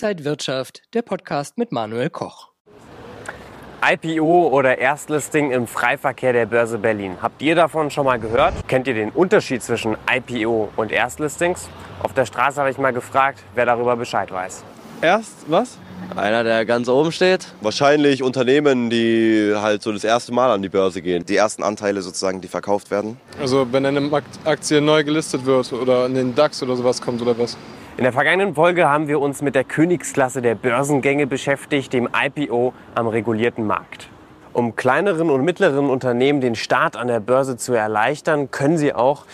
Inside Wirtschaft, der Podcast mit Manuel Koch. IPO oder Erstlisting im Freiverkehr der Börse Berlin. Habt ihr davon schon mal gehört? Kennt ihr den Unterschied zwischen IPO und Erstlistings? Auf der Straße habe ich mal gefragt, wer darüber Bescheid weiß. Erst was? Einer, der ganz oben steht. Wahrscheinlich Unternehmen, die halt so das erste Mal an die Börse gehen. Die ersten Anteile sozusagen, die verkauft werden. Also wenn eine Aktie neu gelistet wird oder in den DAX oder sowas kommt oder was? In der vergangenen Folge haben wir uns mit der Königsklasse der Börsengänge beschäftigt, dem IPO am regulierten Markt. Um kleineren und mittleren Unternehmen den Start an der Börse zu erleichtern, können sie auch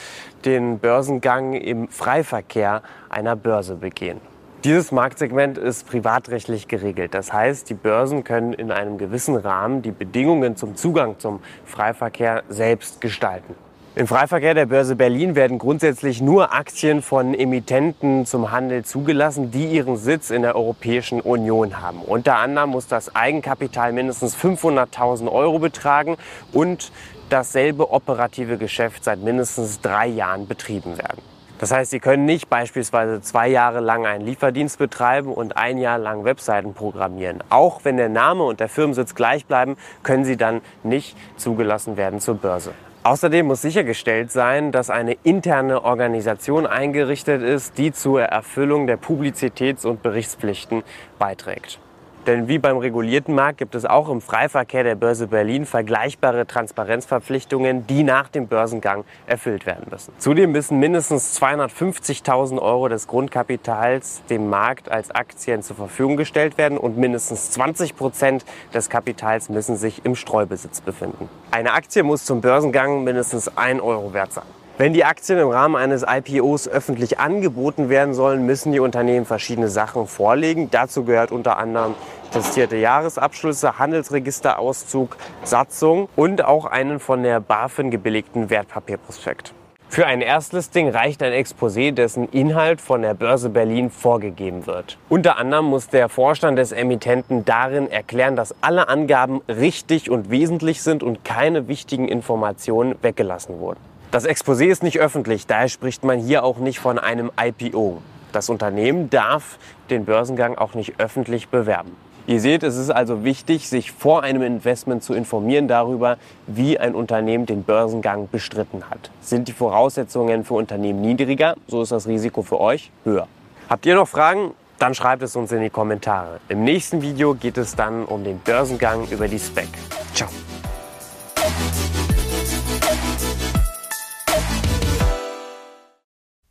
den Börsengang im Freiverkehr einer Börse begehen. Dieses Marktsegment ist privatrechtlich geregelt. Das heißt, die Börsen können in einem gewissen Rahmen die Bedingungen zum Zugang zum Freiverkehr selbst gestalten. Im Freiverkehr der Börse Berlin werden grundsätzlich nur Aktien von Emittenten zum Handel zugelassen, die ihren Sitz in der Europäischen Union haben. Unter anderem muss das Eigenkapital mindestens 500.000 Euro betragen und dasselbe operative Geschäft seit mindestens drei Jahren betrieben werden. Das heißt, Sie können nicht beispielsweise zwei Jahre lang einen Lieferdienst betreiben und ein Jahr lang Webseiten programmieren. Auch wenn der Name und der Firmensitz gleich bleiben, können Sie dann nicht zugelassen werden zur Börse. Außerdem muss sichergestellt sein, dass eine interne Organisation eingerichtet ist, die zur Erfüllung der Publizitäts- und Berichtspflichten beiträgt. Denn wie beim regulierten Markt gibt es auch im Freiverkehr der Börse Berlin vergleichbare Transparenzverpflichtungen, die nach dem Börsengang erfüllt werden müssen. Zudem müssen mindestens 250.000 Euro des Grundkapitals dem Markt als Aktien zur Verfügung gestellt werden und mindestens 20 Prozent des Kapitals müssen sich im Streubesitz befinden. Eine Aktie muss zum Börsengang mindestens 1 Euro wert sein. Wenn die Aktien im Rahmen eines IPOs öffentlich angeboten werden sollen, müssen die Unternehmen verschiedene Sachen vorlegen. Dazu gehört unter anderem testierte Jahresabschlüsse, Handelsregisterauszug, Satzung und auch einen von der BaFin gebilligten Wertpapierprospekt. Für ein Erstlisting reicht ein Exposé, dessen Inhalt von der Börse Berlin vorgegeben wird. Unter anderem muss der Vorstand des Emittenten darin erklären, dass alle Angaben richtig und wesentlich sind und keine wichtigen Informationen weggelassen wurden. Das Exposé ist nicht öffentlich, daher spricht man hier auch nicht von einem IPO. Das Unternehmen darf den Börsengang auch nicht öffentlich bewerben. Ihr seht, es ist also wichtig, sich vor einem Investment zu informieren darüber, wie ein Unternehmen den Börsengang bestritten hat. Sind die Voraussetzungen für Unternehmen niedriger, so ist das Risiko für euch höher. Habt ihr noch Fragen? Dann schreibt es uns in die Kommentare. Im nächsten Video geht es dann um den Börsengang über die SPEC.